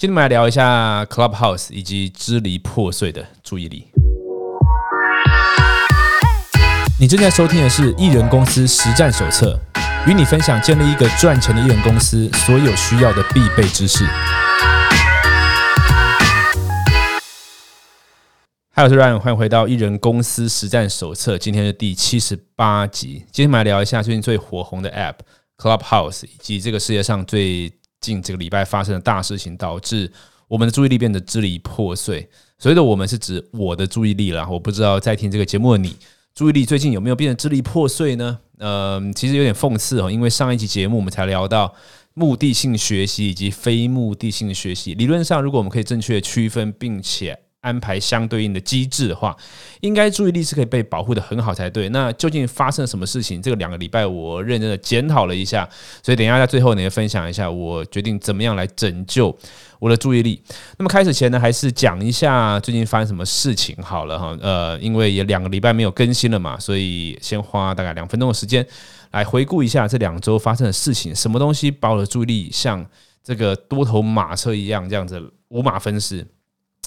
今天我们来聊一下 Clubhouse 以及支离破碎的注意力。你正在收听的是《艺人公司实战手册》，与你分享建立一个赚钱的艺人公司所有需要的必备知识。嗨，我是 Ryan，欢迎回到《艺人公司实战手册》，今天是第七十八集。今天我们来聊一下最近最火红的 App Clubhouse，以及这个世界上最近这个礼拜发生的大事情，导致我们的注意力变得支离破碎。所谓的我们是指我的注意力了。我不知道在听这个节目的你，注意力最近有没有变得支离破碎呢？嗯，其实有点讽刺哦，因为上一集节目我们才聊到目的性学习以及非目的性学习。理论上，如果我们可以正确区分，并且安排相对应的机制的话，应该注意力是可以被保护的很好才对。那究竟发生了什么事情？这个两个礼拜我认真的检讨了一下，所以等一下在最后呢，分享一下我决定怎么样来拯救我的注意力。那么开始前呢，还是讲一下最近发生什么事情好了哈。呃，因为也两个礼拜没有更新了嘛，所以先花大概两分钟的时间来回顾一下这两周发生的事情。什么东西把我的注意力像这个多头马车一样这样子五马分尸？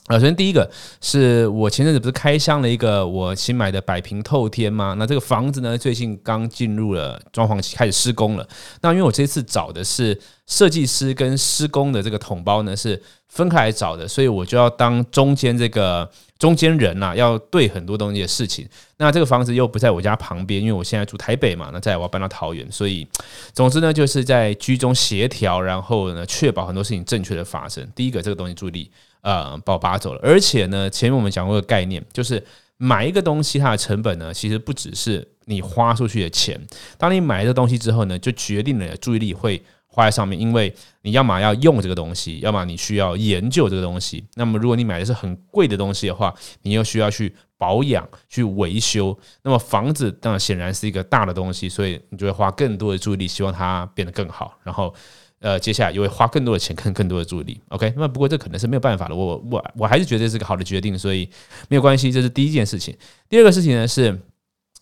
呃，首先第一个是我前阵子不是开箱了一个我新买的百平透天吗？那这个房子呢，最近刚进入了装潢期，开始施工了。那因为我这次找的是设计师跟施工的这个统包呢是分开来找的，所以我就要当中间这个中间人呐，要对很多东西的事情。那这个房子又不在我家旁边，因为我现在住台北嘛，那再我要搬到桃园，所以总之呢，就是在居中协调，然后呢，确保很多事情正确的发生。第一个，这个东西注意力。呃，把我拔走了。而且呢，前面我们讲过个概念，就是买一个东西，它的成本呢，其实不只是你花出去的钱。当你买这东西之后呢，就决定了注意力会花在上面，因为你要么要用这个东西，要么你需要研究这个东西。那么，如果你买的是很贵的东西的话，你又需要去保养、去维修。那么，房子当然显然是一个大的东西，所以你就会花更多的注意力，希望它变得更好。然后。呃，接下来又会花更多的钱，跟更多的助力。OK，那不过这可能是没有办法的。我我我还是觉得这是个好的决定，所以没有关系。这是第一件事情。第二个事情呢是，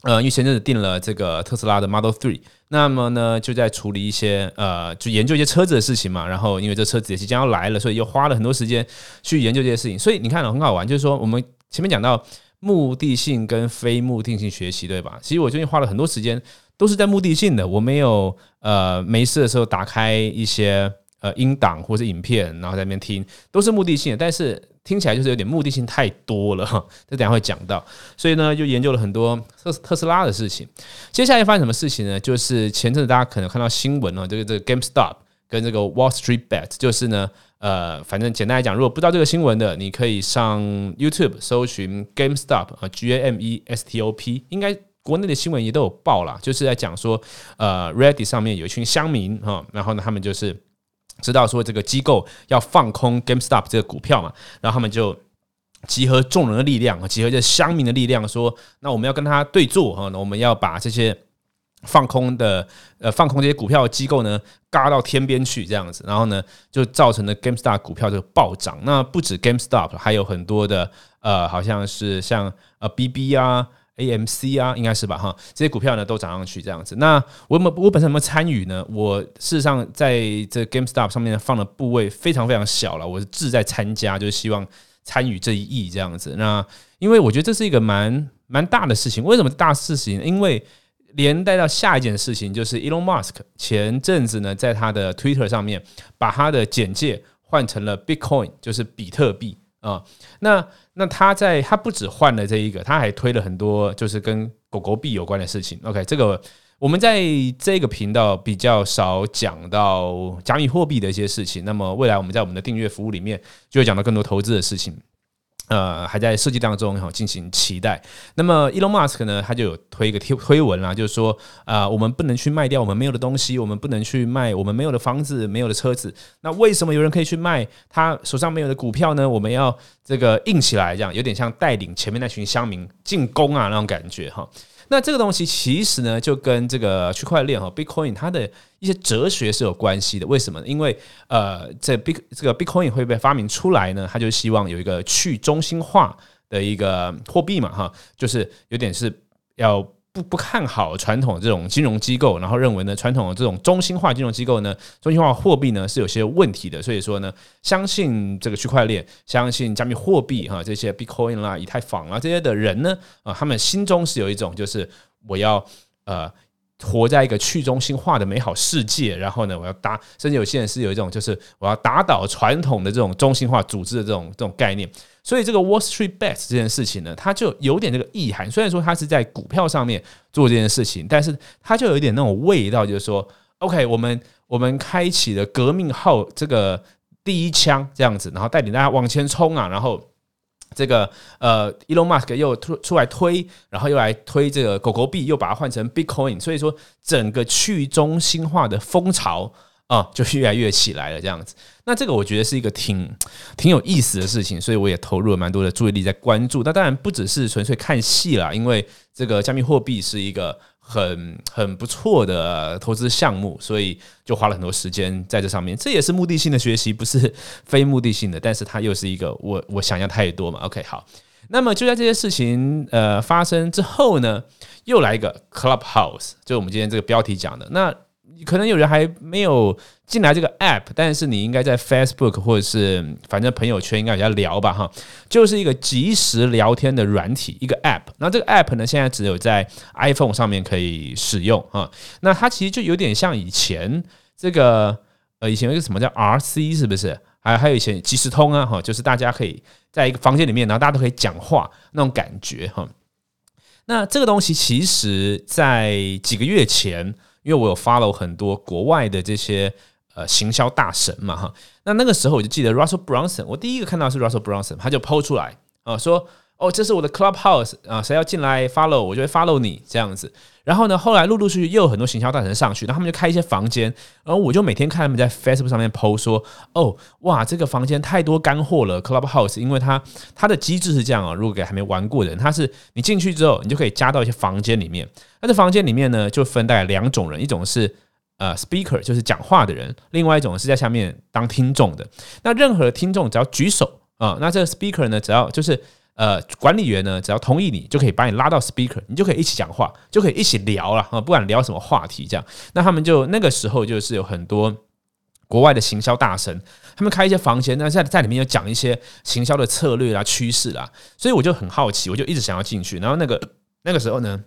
呃，因为前阵子订了这个特斯拉的 Model Three，那么呢就在处理一些呃，就研究一些车子的事情嘛。然后因为这车子也即将要来了，所以又花了很多时间去研究这些事情。所以你看很好玩，就是说我们前面讲到目的性跟非目的性学习，对吧？其实我最近花了很多时间。都是在目的性的，我没有呃没事的时候打开一些呃音档或者影片，然后在那边听，都是目的性的，但是听起来就是有点目的性太多了哈。这等下会讲到，所以呢就研究了很多特特斯拉的事情。接下来发生什么事情呢？就是前阵子大家可能看到新闻哦，这个这个 GameStop 跟这个 Wall Street Bet，就是呢呃反正简单来讲，如果不知道这个新闻的，你可以上 YouTube 搜寻 GameStop 啊 G A M E S T O P，应该。国内的新闻也都有报啦，就是在讲说，呃，Reddit 上面有一群乡民哈，然后呢，他们就是知道说这个机构要放空 GameStop 这个股票嘛，然后他们就集合众人的力量，集合这乡民的力量，说那我们要跟他对坐哈，那我们要把这些放空的呃放空这些股票的机构呢，嘎到天边去这样子，然后呢，就造成了 GameStop 股票这个暴涨。那不止 GameStop，还有很多的呃，好像是像呃 BB 啊。AMC 啊，应该是吧哈，这些股票呢都涨上去这样子。那我我我本身有没有参与呢？我事实上在这 GameStop 上面放的部位非常非常小了，我是志在参加，就是希望参与这一役这样子。那因为我觉得这是一个蛮蛮大的事情。为什么大事情？因为连带到下一件事情，就是 Elon Musk 前阵子呢在他的 Twitter 上面把他的简介换成了 Bitcoin，就是比特币啊。那那他在他不止换了这一个，他还推了很多就是跟狗狗币有关的事情。OK，这个我们在这个频道比较少讲到加密货币的一些事情。那么未来我们在我们的订阅服务里面就会讲到更多投资的事情。呃，还在设计当中哈，进行期待。那么，Elon Musk 呢，他就有推一个推推文啦，就是说，啊，我们不能去卖掉我们没有的东西，我们不能去卖我们没有的房子、没有的车子。那为什么有人可以去卖他手上没有的股票呢？我们要这个硬起来，这样有点像带领前面那群乡民进攻啊那种感觉哈。那这个东西其实呢，就跟这个区块链哈，Bitcoin 它的一些哲学是有关系的。为什么呢？因为呃，在 Bit 这个 Bitcoin 会被发明出来呢？它就希望有一个去中心化的一个货币嘛，哈，就是有点是要。不不看好传统这种金融机构，然后认为呢，传统的这种中心化金融机构呢，中心化货币呢是有些问题的，所以说呢，相信这个区块链，相信加密货币哈，这些 Bitcoin 啦、以太坊啦这些的人呢，啊，他们心中是有一种就是我要呃。活在一个去中心化的美好世界，然后呢，我要打，甚至有些人是有一种，就是我要打倒传统的这种中心化组织的这种这种概念。所以这个 Wall Street Bets 这件事情呢，它就有点这个意涵。虽然说它是在股票上面做这件事情，但是它就有一点那种味道，就是说，OK，我们我们开启了革命号这个第一枪这样子，然后带领大家往前冲啊，然后。这个呃，Elon Musk 又出出来推，然后又来推这个狗狗币，又把它换成 Bitcoin，所以说整个去中心化的风潮啊，就越来越起来了。这样子，那这个我觉得是一个挺挺有意思的事情，所以我也投入了蛮多的注意力在关注。那当然不只是纯粹看戏啦，因为这个加密货币是一个。很很不错的投资项目，所以就花了很多时间在这上面。这也是目的性的学习，不是非目的性的。但是它又是一个我我想要太多嘛。OK，好，那么就在这些事情呃发生之后呢，又来一个 Clubhouse，就我们今天这个标题讲的那。可能有人还没有进来这个 app，但是你应该在 Facebook 或者是反正朋友圈应该有在聊吧哈，就是一个即时聊天的软体，一个 app。那这个 app 呢，现在只有在 iPhone 上面可以使用啊。那它其实就有点像以前这个呃，以前有一个什么叫 RC 是不是？还还有以前即时通啊哈，就是大家可以在一个房间里面，然后大家都可以讲话那种感觉哈。那这个东西其实在几个月前。因为我有 follow 很多国外的这些呃行销大神嘛哈，那那个时候我就记得 Russell Brunson，我第一个看到是 Russell Brunson，他就抛出来啊说。哦，这是我的 Clubhouse 啊，谁要进来 follow 我就会 follow 你这样子。然后呢，后来陆陆续续又有很多行销大神上去，然后他们就开一些房间，然后我就每天看他们在 Facebook 上面 PO 说，哦，哇，这个房间太多干货了，Clubhouse，因为它它的机制是这样啊，如果给还没玩过的人，它是你进去之后，你就可以加到一些房间里面，那这房间里面呢，就分大概两种人，一种是呃 speaker，就是讲话的人，另外一种是在下面当听众的。那任何听众只要举手啊，那这个 speaker 呢，只要就是。呃，管理员呢，只要同意你，就可以把你拉到 speaker，你就可以一起讲话，就可以一起聊了啊，不管聊什么话题，这样。那他们就那个时候就是有很多国外的行销大神，他们开一些房间，那在在里面有讲一些行销的策略啦、趋势啦，所以我就很好奇，我就一直想要进去。然后那个那个时候呢。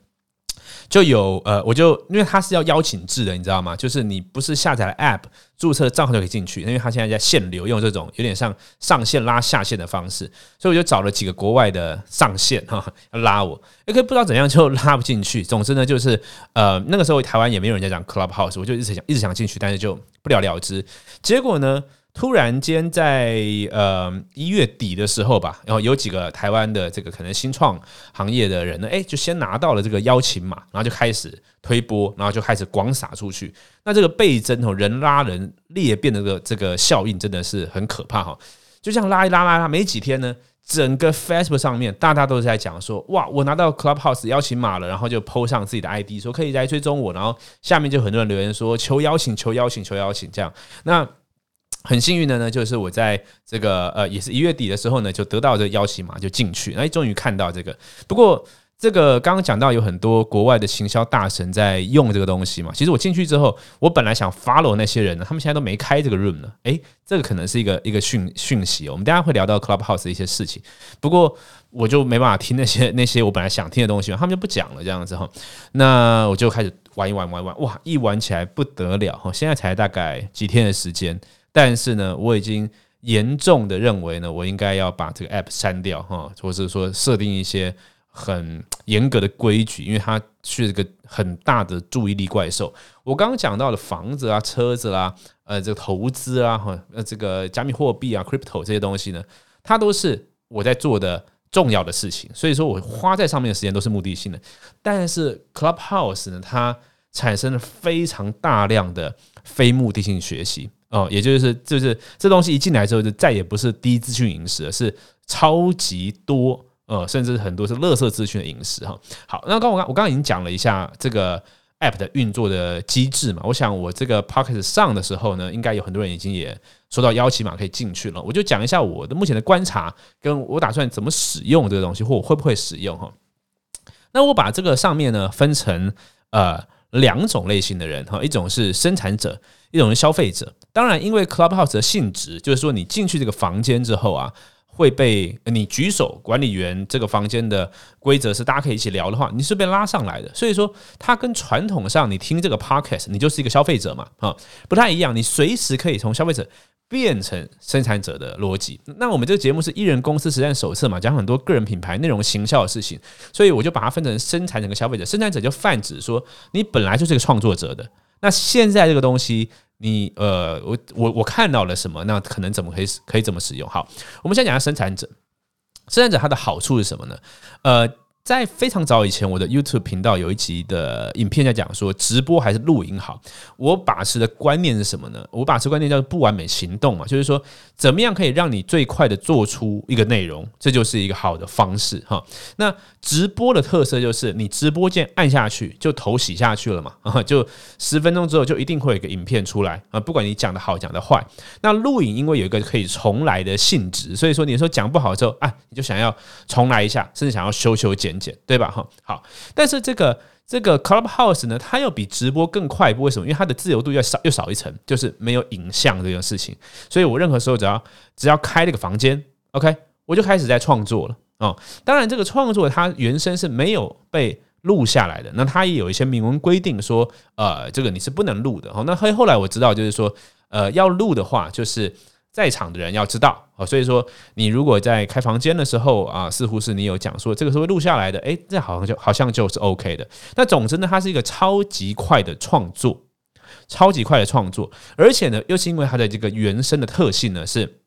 就有呃，我就因为它是要邀请制的，你知道吗？就是你不是下载了 App 注册账号就可以进去，因为它现在在限流，用这种有点像上线拉下线的方式，所以我就找了几个国外的上线哈，拉我，也可以不知道怎样就拉不进去。总之呢，就是呃那个时候台湾也没有人在讲 Clubhouse，我就一直想一直想进去，但是就不了了之。结果呢？突然间，在呃一月底的时候吧，然后有几个台湾的这个可能新创行业的人呢，哎，就先拿到了这个邀请码，然后就开始推播，然后就开始广撒出去。那这个倍增哦，人拉人裂变的这个这个效应真的是很可怕哈！就这样拉一拉拉拉，没几天呢，整个 Facebook 上面大家都是在讲说，哇，我拿到 Clubhouse 邀请码了，然后就 PO 上自己的 ID，说可以来追踪我，然后下面就很多人留言说求邀请，求邀请，求邀请，这样那。很幸运的呢，就是我在这个呃，也是一月底的时候呢，就得到这个邀请码，就进去，哎，终于看到这个。不过这个刚刚讲到有很多国外的行销大神在用这个东西嘛，其实我进去之后，我本来想 follow 那些人呢，他们现在都没开这个 room 呢。哎，这个可能是一个一个讯讯息，我们大家会聊到 Clubhouse 的一些事情。不过我就没办法听那些那些我本来想听的东西，他们就不讲了这样子哈。那我就开始玩一玩玩一玩，哇，一玩起来不得了哈！现在才大概几天的时间。但是呢，我已经严重的认为呢，我应该要把这个 app 删掉哈，或者说设定一些很严格的规矩，因为它是一个很大的注意力怪兽。我刚刚讲到的房子啊、车子啦、呃，这个投资啊、哈、呃，这个加密货币啊、crypto 这些东西呢，它都是我在做的重要的事情，所以说我花在上面的时间都是目的性的。但是 Clubhouse 呢，它产生了非常大量的非目的性学习。哦，也就是就是这东西一进来之后，就再也不是低资讯饮食了，是超级多，呃，甚至很多是垃圾资讯的饮食哈。好，那刚我刚我刚刚已经讲了一下这个 app 的运作的机制嘛，我想我这个 pocket 上的时候呢，应该有很多人已经也收到邀请码可以进去了，我就讲一下我的目前的观察，跟我打算怎么使用这个东西，或我会不会使用哈。那我把这个上面呢分成呃两种类型的人哈，一种是生产者，一种是消费者。当然，因为 Clubhouse 的性质，就是说你进去这个房间之后啊。会被你举手，管理员这个房间的规则是大家可以一起聊的话，你是被拉上来的。所以说，它跟传统上你听这个 podcast，你就是一个消费者嘛，啊，不太一样。你随时可以从消费者变成生产者的逻辑。那我们这个节目是艺人公司实战手册嘛，讲很多个人品牌内容行销的事情，所以我就把它分成生产者跟消费者。生产者就泛指说，你本来就是个创作者的。那现在这个东西。你呃，我我我看到了什么？那可能怎么可以可以怎么使用？好，我们先讲下生产者。生产者它的好处是什么呢？呃。在非常早以前，我的 YouTube 频道有一集的影片在讲说，直播还是录影好。我把持的观念是什么呢？我把持观念叫做不完美行动嘛，就是说怎么样可以让你最快的做出一个内容，这就是一个好的方式哈。那直播的特色就是你直播键按下去就头洗下去了嘛，啊，就十分钟之后就一定会有一个影片出来啊，不管你讲的好讲的坏。那录影因为有一个可以重来的性质，所以说你说讲不好之后啊，你就想要重来一下，甚至想要修修剪。对吧？哈，好，但是这个这个 Clubhouse 呢，它要比直播更快，为什么？因为它的自由度要少，又少一层，就是没有影像这件事情。所以我任何时候只要只要开这个房间，OK，我就开始在创作了哦。当然，这个创作它原生是没有被录下来的，那它也有一些明文规定说，呃，这个你是不能录的。哦，那后后来我知道，就是说，呃，要录的话，就是。在场的人要知道啊，所以说你如果在开房间的时候啊，似乎是你有讲说这个是会录下来的，诶，这好像就好像就是 OK 的。那总之呢，它是一个超级快的创作，超级快的创作，而且呢，又是因为它的这个原生的特性呢，是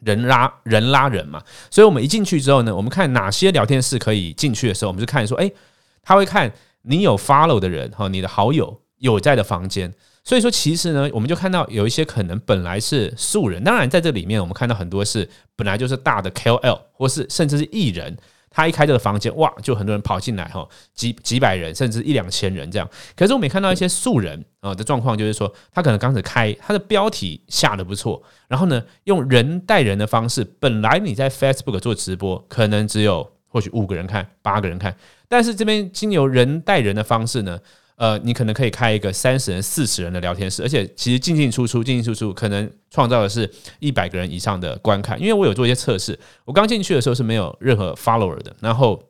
人拉人拉人嘛，所以我们一进去之后呢，我们看哪些聊天室可以进去的时候，我们就看说，诶，他会看你有 follow 的人哈，你的好友有在的房间。所以说，其实呢，我们就看到有一些可能本来是素人，当然在这里面，我们看到很多是本来就是大的 KOL，或是甚至是艺人，他一开这个房间，哇，就很多人跑进来哈，几几百人，甚至一两千人这样。可是我们也看到一些素人啊的状况，就是说他可能刚才开他的标题下的不错，然后呢，用人带人的方式，本来你在 Facebook 做直播，可能只有或许五个人看，八个人看，但是这边经由人带人的方式呢。呃，你可能可以开一个三十人、四十人的聊天室，而且其实进进出出、进进出出，可能创造的是一百个人以上的观看。因为我有做一些测试，我刚进去的时候是没有任何 follower 的，然后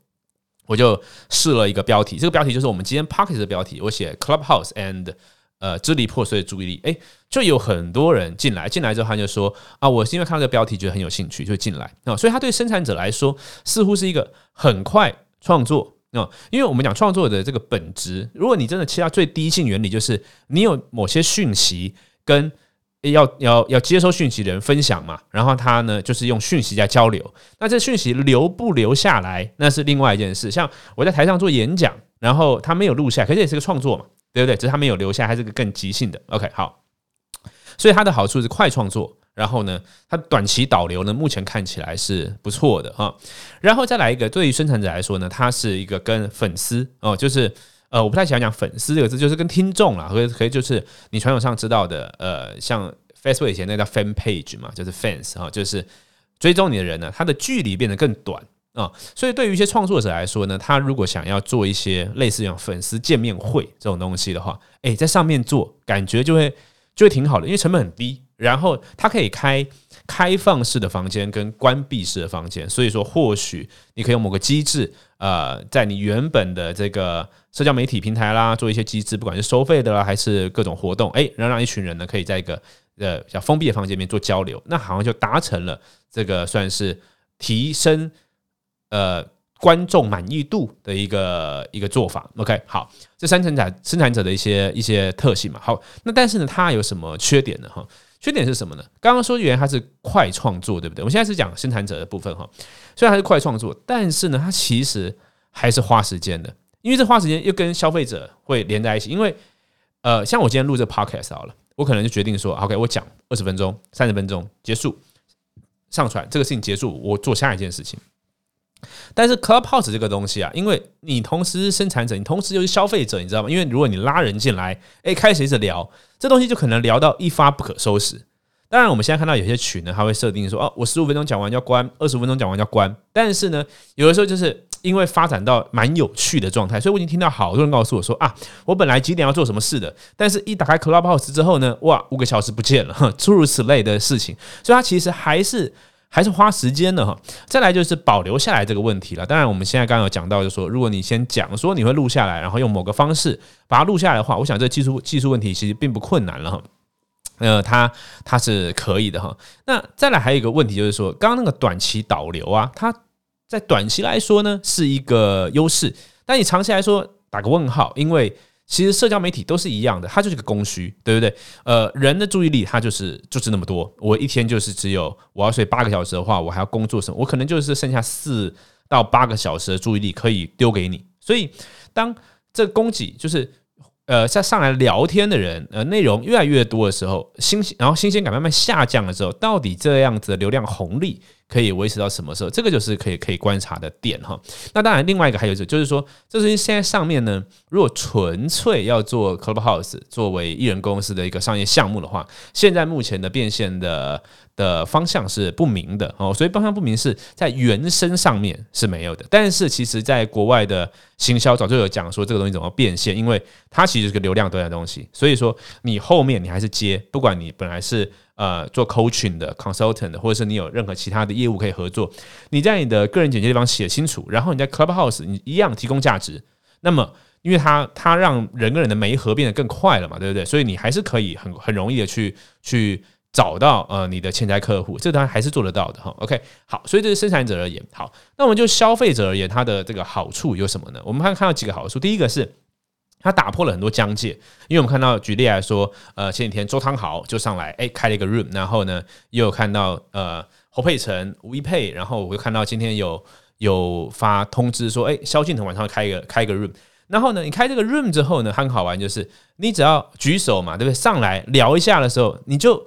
我就试了一个标题，这个标题就是我们今天 p o c k e t 的标题，我写 Clubhouse and 呃支离破碎的注意力，诶，就有很多人进来，进来之后他就说啊，我是因为看到这个标题觉得很有兴趣，就进来啊，所以他对生产者来说似乎是一个很快创作。哦，因为我们讲创作的这个本质，如果你真的切到最低性原理，就是你有某些讯息跟要要要接收讯息的人分享嘛，然后他呢就是用讯息在交流，那这讯息留不留下来，那是另外一件事。像我在台上做演讲，然后他没有录下，可是也是个创作嘛，对不对？只是他没有留下，还是个更即兴的。OK，好，所以它的好处是快创作。然后呢，它短期导流呢，目前看起来是不错的哈。然后再来一个，对于生产者来说呢，它是一个跟粉丝哦，就是呃，我不太喜欢讲粉丝这个字，就是跟听众啦，可可以就是你传统上知道的，呃，像 Facebook 以前那叫 fan page 嘛，就是 fans 哈，就是追踪你的人呢，他的距离变得更短啊。所以对于一些创作者来说呢，他如果想要做一些类似像粉丝见面会这种东西的话，诶，在上面做，感觉就会就会挺好的，因为成本很低。然后它可以开开放式的房间跟关闭式的房间，所以说或许你可以用某个机制，呃，在你原本的这个社交媒体平台啦，做一些机制，不管是收费的啦，还是各种活动，哎，然后让一群人呢可以在一个呃比较封闭的房间里面做交流，那好像就达成了这个算是提升呃。观众满意度的一个一个做法，OK，好，这生产生产者的一些一些特性嘛，好，那但是呢，它有什么缺点呢？哈，缺点是什么呢？刚刚说原来它是快创作，对不对？我们现在是讲生产者的部分哈，虽然它是快创作，但是呢，它其实还是花时间的，因为这花时间又跟消费者会连在一起，因为呃，像我今天录这 Podcast 好了，我可能就决定说，OK，我讲二十分钟、三十分钟结束，上传这个事情结束，我做下一件事情。但是 Clubhouse 这个东西啊，因为你同时是生产者，你同时又是消费者，你知道吗？因为如果你拉人进来，哎，开始一直聊，这东西就可能聊到一发不可收拾。当然，我们现在看到有些群呢，它会设定说，哦，我十五分钟讲完要关，二十五分钟讲完要关。但是呢，有的时候就是因为发展到蛮有趣的状态，所以我已经听到好多人告诉我说啊，我本来几点要做什么事的，但是一打开 Clubhouse 之后呢，哇，五个小时不见了，诸如此类的事情，所以它其实还是还是花时间的哈。再来就是保留下来这个问题了。当然，我们现在刚刚有讲到，就说，如果你先讲说你会录下来，然后用某个方式把它录下来的话，我想这技术技术问题其实并不困难了哈。呃，它它是可以的哈。那再来还有一个问题就是说，刚刚那个短期导流啊，它在短期来说呢是一个优势，但你长期来说打个问号，因为其实社交媒体都是一样的，它就是个供需，对不对？呃，人的注意力它就是就是那么多，我一天就是只有我要睡八个小时的话，我还要工作什么，我可能就是剩下四到八个小时的注意力可以丢给你，所以当这供给就是。呃，在上来聊天的人，呃，内容越来越多的时候，新鲜，然后新鲜感慢慢下降的时候，到底这样子的流量红利？可以维持到什么时候？这个就是可以可以观察的点哈。那当然，另外一个还有就就是说，这是现在上面呢，如果纯粹要做 Clubhouse 作为艺人公司的一个商业项目的话，现在目前的变现的的方向是不明的哦。所以方向不明是在原生上面是没有的。但是其实在国外的行销早就有讲说这个东西怎么变现，因为它其实是个流量端的东西。所以说你后面你还是接，不管你本来是。呃，做 coaching 的 consultant 的，或者是你有任何其他的业务可以合作，你在你的个人简介地方写清楚，然后你在 Clubhouse 你一样提供价值。那么，因为它它让人跟人的媒合变得更快了嘛，对不对？所以你还是可以很很容易的去去找到呃你的潜在客户，这当然还是做得到的哈。OK，好，所以这是生产者而言，好，那我们就消费者而言，它的这个好处有什么呢？我们看看到几个好处，第一个是。他打破了很多疆界，因为我们看到，举例来说，呃，前几天周汤豪就上来，哎，开了一个 room，然后呢，又有看到呃侯佩岑、吴一佩，然后我又看到今天有有发通知说，哎，萧敬腾晚上开一个开一个 room，然后呢，你开这个 room 之后呢，很好玩，就是你只要举手嘛，对不对？上来聊一下的时候，你就。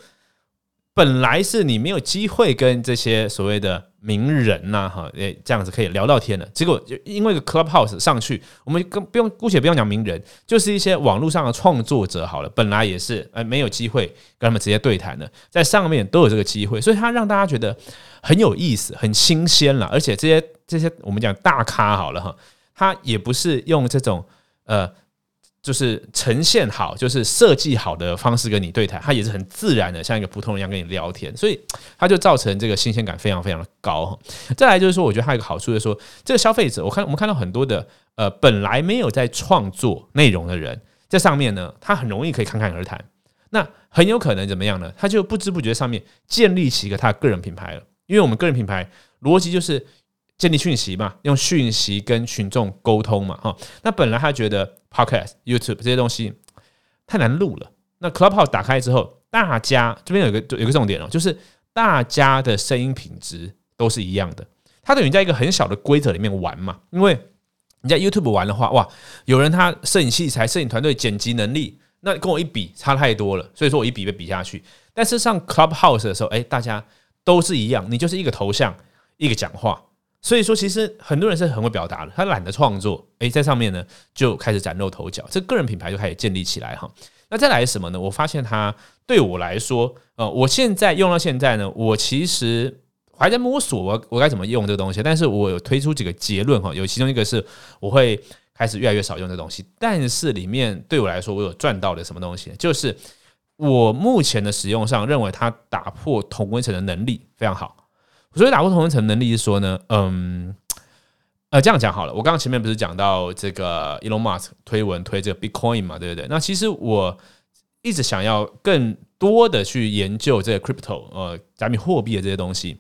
本来是你没有机会跟这些所谓的名人呐，哈，诶，这样子可以聊到天的。结果就因为个 Clubhouse 上去，我们跟不用姑且不用讲名人，就是一些网络上的创作者好了。本来也是诶没有机会跟他们直接对谈的，在上面都有这个机会，所以他让大家觉得很有意思、很新鲜了。而且这些这些我们讲大咖好了哈，他也不是用这种呃。就是呈现好，就是设计好的方式跟你对谈，他也是很自然的，像一个普通人一样跟你聊天，所以他就造成这个新鲜感非常非常的高。再来就是说，我觉得还有一个好处，就是说这个消费者，我看我们看到很多的呃本来没有在创作内容的人，在上面呢，他很容易可以侃侃而谈，那很有可能怎么样呢？他就不知不觉上面建立起一个他的个人品牌了，因为我们个人品牌逻辑就是。建立讯息嘛，用讯息跟群众沟通嘛，哈。那本来他觉得 Podcast、YouTube 这些东西太难录了。那 Clubhouse 打开之后，大家这边有个有个重点哦，就是大家的声音品质都是一样的。它等于在一个很小的规则里面玩嘛。因为你在 YouTube 玩的话，哇，有人他摄影器材、摄影团队、剪辑能力，那跟我一比差太多了。所以说我一比被比下去。但是上 Clubhouse 的时候，哎，大家都是一样，你就是一个头像，一个讲话。所以说，其实很多人是很会表达的，他懒得创作，诶，在上面呢就开始崭露头角，这个人品牌就开始建立起来哈。那再来什么呢？我发现它对我来说，呃，我现在用到现在呢，我其实还在摸索我我该怎么用这个东西，但是我有推出几个结论哈，有其中一个是我会开始越来越少用这东西，但是里面对我来说，我有赚到的什么东西，就是我目前的使用上认为它打破同温层的能力非常好。所以打破同温层能力是说呢，嗯，呃，这样讲好了。我刚刚前面不是讲到这个 Elon Musk 推文推这个 Bitcoin 嘛，对不对？那其实我一直想要更多的去研究这个 Crypto 呃加密货币的这些东西。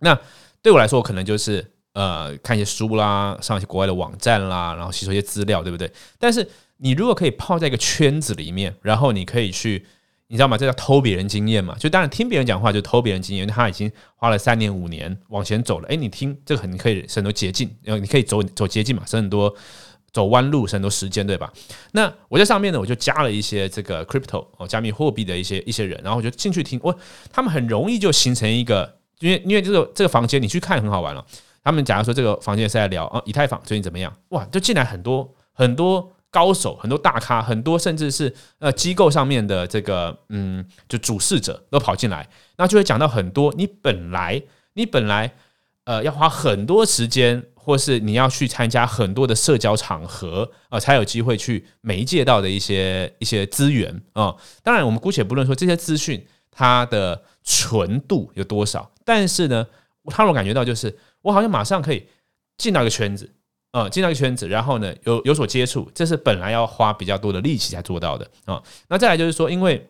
那对我来说，可能就是呃看一些书啦，上一些国外的网站啦，然后吸收一些资料，对不对？但是你如果可以泡在一个圈子里面，然后你可以去。你知道吗？这叫偷别人经验嘛？就当然听别人讲话就偷别人经验，他已经花了三年五年往前走了。哎，你听这个，你可以省很多捷径，然后你可以走走捷径嘛，省很多走弯路，省很多时间，对吧？那我在上面呢，我就加了一些这个 crypto 哦，加密货币的一些一些人，然后我就进去听，我他们很容易就形成一个，因为因为这个这个房间你去看很好玩了。他们假如说这个房间是在聊啊，以太坊最近怎么样？哇，就进来很多很多。高手很多大咖很多，甚至是呃机构上面的这个嗯，就主事者都跑进来，那就会讲到很多你本来你本来呃要花很多时间，或是你要去参加很多的社交场合啊，才有机会去媒介到的一些一些资源啊。当然，我们姑且不论说这些资讯它的纯度有多少，但是呢，他我感觉到就是我好像马上可以进到一个圈子。呃，进到一个圈子，然后呢，有有所接触，这是本来要花比较多的力气才做到的啊。那再来就是说，因为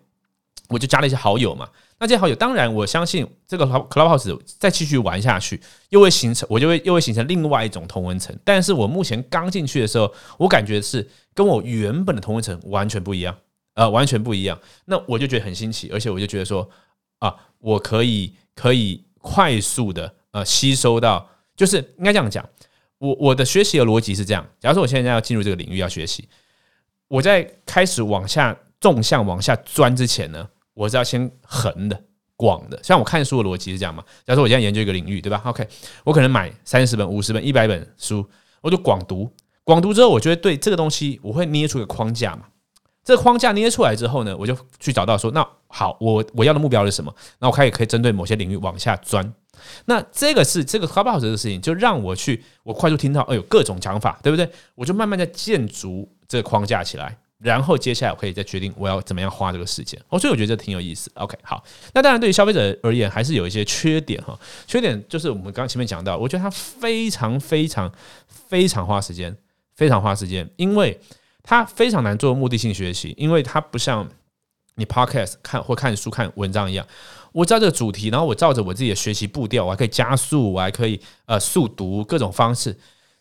我就加了一些好友嘛，那这些好友，当然我相信这个 Clubhouse 再继续玩下去，又会形成，我就会又会形成另外一种同温层。但是我目前刚进去的时候，我感觉是跟我原本的同温层完全不一样，呃，完全不一样。那我就觉得很新奇，而且我就觉得说，啊，我可以可以快速的呃吸收到，就是应该这样讲。我我的学习的逻辑是这样：假如说我现在要进入这个领域要学习，我在开始往下纵向往下钻之前呢，我是要先横的、广的。像我看书的逻辑是这样嘛？假如说我现在研究一个领域，对吧？OK，我可能买三十本、五十本、一百本书，我就广读。广读之后，我就会对这个东西，我会捏出一个框架嘛。这个框架捏出来之后呢，我就去找到说，那好，我我要的目标是什么？那我开始可以针对某些领域往下钻。那这个是这个 Clubhouse 这个事情，就让我去我快速听到，哎呦各种讲法，对不对？我就慢慢在建筑这个框架起来，然后接下来我可以再决定我要怎么样花这个时间。哦，所以我觉得这挺有意思。OK，好，那当然对于消费者而言，还是有一些缺点哈。缺点就是我们刚刚前面讲到，我觉得它非常非常非常花时间，非常花时间，因为它非常难做目的性学习，因为它不像你 Podcast 看或看书看文章一样。我知道这个主题，然后我照着我自己的学习步调，我还可以加速，我还可以呃速读各种方式。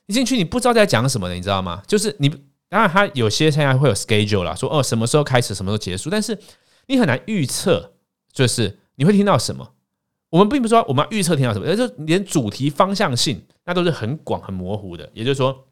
你进去你不知道在讲什么的，你知道吗？就是你当然它有些现在会有 schedule 啦，说哦什么时候开始，什么时候结束，但是你很难预测，就是你会听到什么。我们并不是说我们要预测听到什么，而是连主题方向性那都是很广很模糊的。也就是说，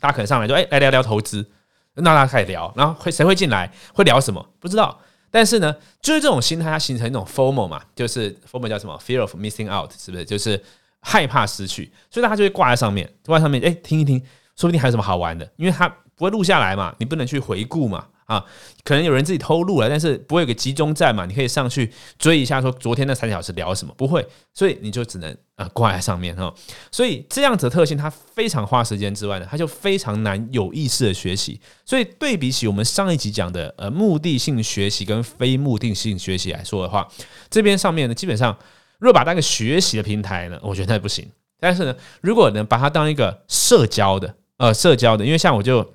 大家可能上来就哎来聊聊投资，那大家开始聊，然后会谁会进来，会聊什么不知道。但是呢，就是这种心态，它形成一种 formal 嘛，就是 formal 叫什么 fear of missing out，是不是？就是害怕失去，所以大家就会挂在上面，挂在上面，哎，听一听，说不定还有什么好玩的，因为它不会录下来嘛，你不能去回顾嘛。啊，可能有人自己偷录了，但是不会有个集中站嘛？你可以上去追一下，说昨天那三小时聊什么？不会，所以你就只能呃挂在上面哈。所以这样子的特性，它非常花时间之外呢，它就非常难有意识的学习。所以对比起我们上一集讲的呃目的性学习跟非目的性学习来说的话，这边上面呢，基本上如果把它当个学习的平台呢，我觉得那不行。但是呢，如果能把它当一个社交的呃社交的，因为像我就。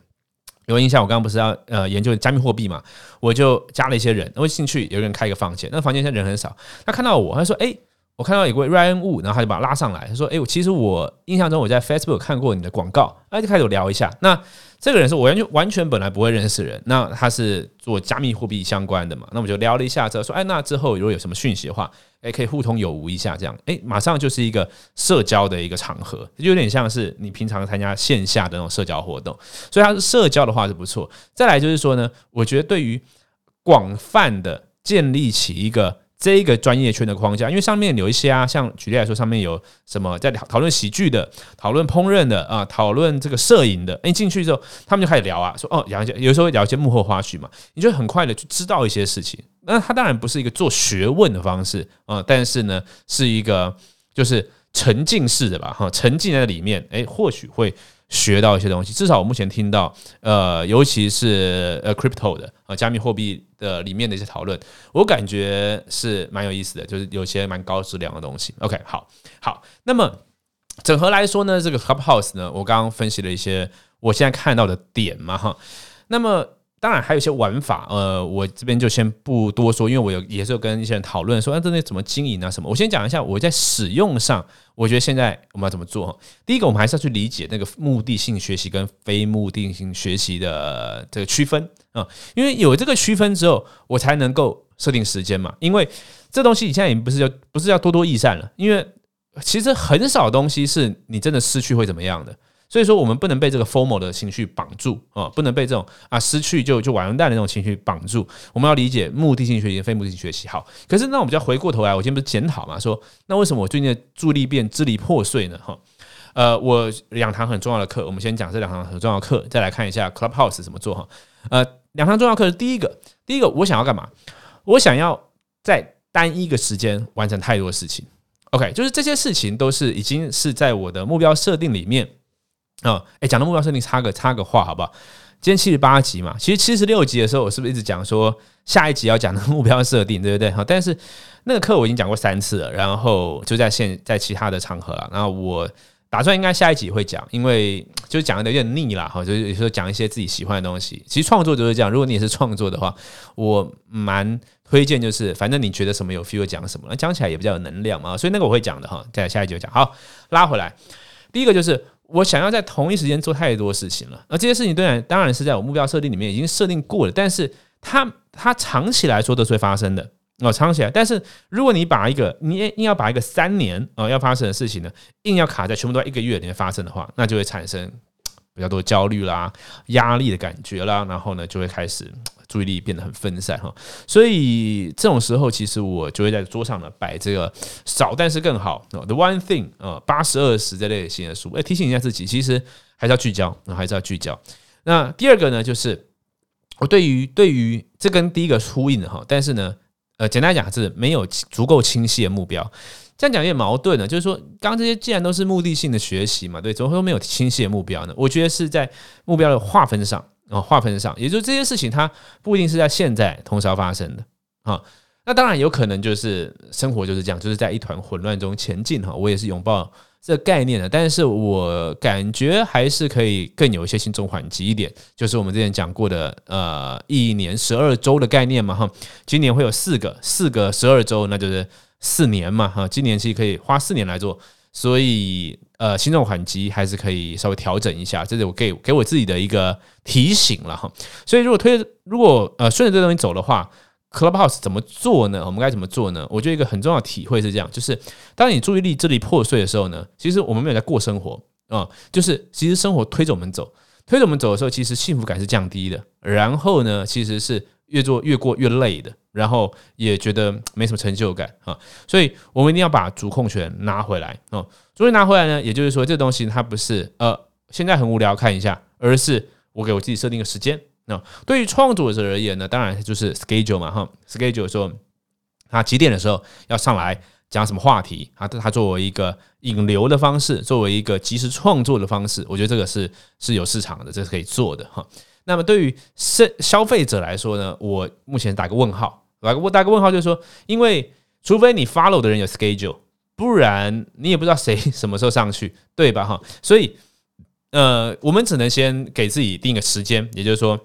有印象，我刚刚不是要呃研究加密货币嘛？我就加了一些人，我进去有人开一个房间，那房间现在人很少。他看到我，他说：“哎，我看到有个 Ryan Wu，然后他就把他拉上来，他说：‘哎，我其实我印象中我在 Facebook 看过你的广告。’那就开始聊一下。那这个人是我完全完全本来不会认识人，那他是做加密货币相关的嘛？那我们就聊了一下之后说：‘哎，那之后如果有什么讯息的话。’哎，可以互通有无一下，这样哎，马上就是一个社交的一个场合，就有点像是你平常参加线下的那种社交活动，所以它是社交的话是不错。再来就是说呢，我觉得对于广泛的建立起一个。这一个专业圈的框架，因为上面有一些啊，像举例来说，上面有什么在讨论喜剧的、讨论烹饪的啊、讨论这个摄影的。你，进去之后，他们就开始聊啊，说哦，聊一些，有时候会聊一些幕后花絮嘛，你就很快的去知道一些事情。那他当然不是一个做学问的方式啊，但是呢，是一个就是沉浸式的吧，哈，沉浸在里面，哎，或许会。学到一些东西，至少我目前听到，呃，尤其是呃，crypto 的呃，加密货币的里面的一些讨论，我感觉是蛮有意思的，就是有些蛮高质量的东西。OK，好，好，那么整合来说呢，这个 Clubhouse 呢，我刚刚分析了一些我现在看到的点嘛，哈，那么。当然还有一些玩法，呃，我这边就先不多说，因为我有也是有跟一些人讨论说，那这些怎么经营啊什么？我先讲一下我在使用上，我觉得现在我们要怎么做？第一个，我们还是要去理解那个目的性学习跟非目的性学习的这个区分啊，因为有这个区分之后，我才能够设定时间嘛。因为这东西你现在已经不是要不是要多多益善了，因为其实很少东西是你真的失去会怎么样的。所以说，我们不能被这个 formal 的情绪绑住啊，不能被这种啊失去就就完蛋的那种情绪绑住。我们要理解目的性学习、非目的性学习。好，可是那我们就要回过头来，我今天不是检讨嘛，说那为什么我最近的注意力变支离破碎呢？哈，呃，我两堂很重要的课，我们先讲这两堂很重要的课，再来看一下 Clubhouse 怎么做哈。呃，两堂重要课是第一个，第一个我想要干嘛？我想要在单一个时间完成太多事情。OK，就是这些事情都是已经是在我的目标设定里面啊。哎，讲到目标设定，插个插个话好不好？今天七十八集嘛，其实七十六集的时候，我是不是一直讲说下一集要讲的目标设定，对不对？好，但是那个课我已经讲过三次了，然后就在现在其他的场合了。然后我打算应该下一集会讲，因为就讲的有点腻了，哈，就是有时候讲一些自己喜欢的东西。其实创作就是这样，如果你也是创作的话，我蛮推荐就是，反正你觉得什么有 feel 讲什么，那讲起来也比较有能量嘛。所以那个我会讲的哈，在下一集讲。好，拉回来，第一个就是。我想要在同一时间做太多事情了，而这些事情当然当然是在我目标设定里面已经设定过了，但是它它长期来说都是会发生的哦，长期来。但是如果你把一个你硬要把一个三年啊要发生的事情呢，硬要卡在全部都在一个月里面发生的话，那就会产生比较多焦虑啦、压力的感觉啦，然后呢就会开始。注意力变得很分散哈，所以这种时候，其实我就会在桌上呢摆这个少但是更好，The One Thing 啊，八十二十这类型的书，哎，提醒一下自己，其实还是要聚焦，还是要聚焦。那第二个呢，就是我对于对于这跟第一个呼应的哈，但是呢，呃，简单讲是没有足够清晰的目标，这样讲有点矛盾呢。就是说，刚这些既然都是目的性的学习嘛，对，怎么会没有清晰的目标呢？我觉得是在目标的划分上。哦，划分上，也就是这些事情，它不一定是在现在同时要发生的啊。那当然有可能就是生活就是这样，就是在一团混乱中前进哈。我也是拥抱这概念的，但是我感觉还是可以更有一些轻重缓急一点。就是我们之前讲过的，呃，一年十二周的概念嘛哈。今年会有四个，四个十二周，那就是四年嘛哈。今年其实可以花四年来做。所以，呃，轻重缓急还是可以稍微调整一下，这是我给给我自己的一个提醒了哈。所以，如果推如果呃顺着这东西走的话，Clubhouse 怎么做呢？我们该怎么做呢？我觉得一个很重要的体会是这样：就是当你注意力这里破碎的时候呢，其实我们没有在过生活啊，就是其实生活推着我们走，推着我们走的时候，其实幸福感是降低的。然后呢，其实是。越做越过越累的，然后也觉得没什么成就感啊，所以我们一定要把主控权拿回来啊。所以拿回来呢，也就是说，这东西它不是呃现在很无聊看一下，而是我给我自己设定个时间。那对于创作者而言呢，当然就是 schedule 嘛哈，schedule 说他几点的时候要上来讲什么话题啊？他作为一个引流的方式，作为一个即时创作的方式，我觉得这个是是有市场的，这是可以做的哈。那么对于消消费者来说呢，我目前打个问号，打个打个问号，就是说，因为除非你 follow 的人有 schedule，不然你也不知道谁什么时候上去，对吧？哈，所以呃，我们只能先给自己定个时间，也就是说，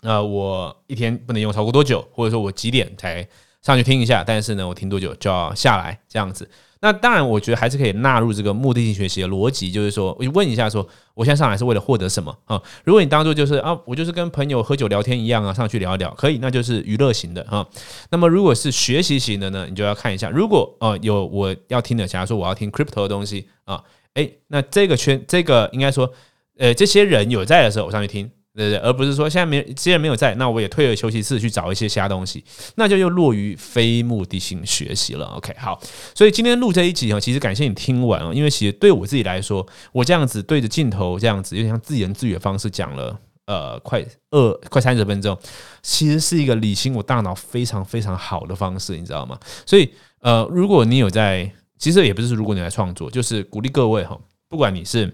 呃，我一天不能用超过多久，或者说我几点才上去听一下，但是呢，我听多久就要下来，这样子。那当然，我觉得还是可以纳入这个目的性学习的逻辑，就是说，我就问一下，说我现在上来是为了获得什么啊？如果你当做就是啊，我就是跟朋友喝酒聊天一样啊，上去聊一聊，可以，那就是娱乐型的啊。那么如果是学习型的呢，你就要看一下，如果呃有我要听的，假如说我要听 crypto 的东西啊，诶，那这个圈这个应该说，呃，这些人有在的时候，我上去听。对对，而不是说现在没既然没有在，那我也退而求其次去找一些其他东西，那就又落于非目的性学习了。OK，好，所以今天录这一集啊，其实感谢你听完啊，因为其实对我自己来说，我这样子对着镜头这样子，有点像自言自语的方式讲了呃快二快三十分钟，其实是一个理清我大脑非常非常好的方式，你知道吗？所以呃，如果你有在，其实也不是如果你来创作，就是鼓励各位哈，不管你是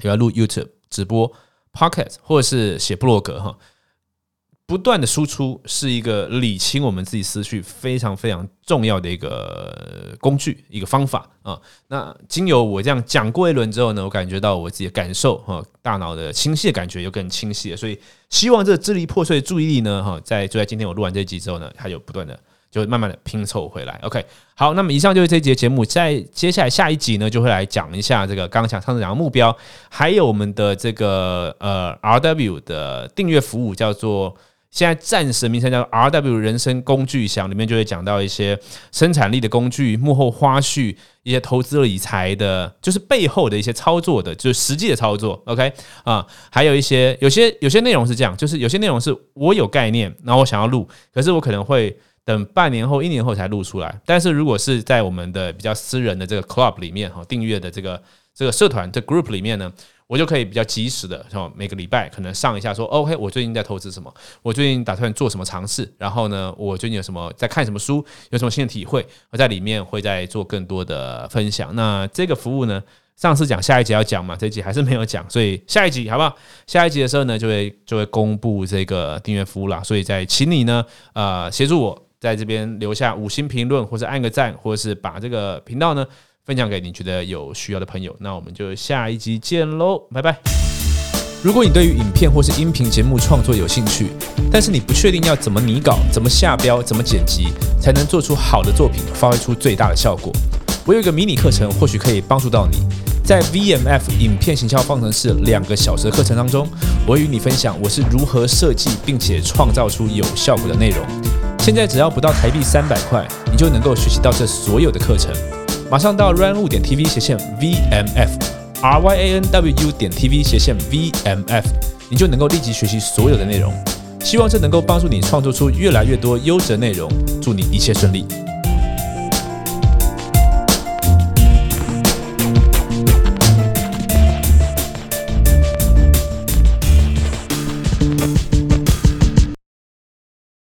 有要录 YouTube 直播。Pocket 或者是写布洛格哈，不断的输出是一个理清我们自己思绪非常非常重要的一个工具一个方法啊。那经由我这样讲过一轮之后呢，我感觉到我自己的感受哈，大脑的清晰的感觉又更清晰了。所以希望这支离破碎的注意力呢哈，在就在今天我录完这集之后呢，还有不断的。就慢慢的拼凑回来，OK，好，那么以上就是这节节目，在接下来下一集呢，就会来讲一下这个刚刚讲上次讲的目标，还有我们的这个呃 RW 的订阅服务，叫做现在暂时名称叫 RW 人生工具箱，里面就会讲到一些生产力的工具、幕后花絮、一些投资理财的，就是背后的一些操作的，就是实际的操作，OK 啊，还有一些有些有些内容是这样，就是有些内容是我有概念，然后我想要录，可是我可能会。等半年后、一年后才录出来。但是如果是在我们的比较私人的这个 club 里面哈，订阅的这个这个社团这 group 里面呢，我就可以比较及时的，然后每个礼拜可能上一下说，OK，我最近在投资什么，我最近打算做什么尝试，然后呢，我最近有什么在看什么书，有什么新的体会，我在里面会再做更多的分享。那这个服务呢？上次讲下一集要讲嘛，这一集还是没有讲，所以下一集好不好？下一集的时候呢，就会就会公布这个订阅服务啦。所以在请你呢，呃，协助我在这边留下五星评论，或者按个赞，或者是把这个频道呢分享给你觉得有需要的朋友。那我们就下一集见喽，拜拜。如果你对于影片或是音频节目创作有兴趣，但是你不确定要怎么拟稿、怎么下标、怎么剪辑，才能做出好的作品，发挥出最大的效果。我有一个迷你课程，或许可以帮助到你。在 VMF 影片行销方程式两个小时的课程当中，我与你分享我是如何设计并且创造出有效果的内容。现在只要不到台币三百块，你就能够学习到这所有的课程。马上到 Run 点 TV 斜线 VMF，R Y A N W 点 TV 斜线 VMF，你就能够立即学习所有的内容。希望这能够帮助你创作出越来越多优质内容。祝你一切顺利。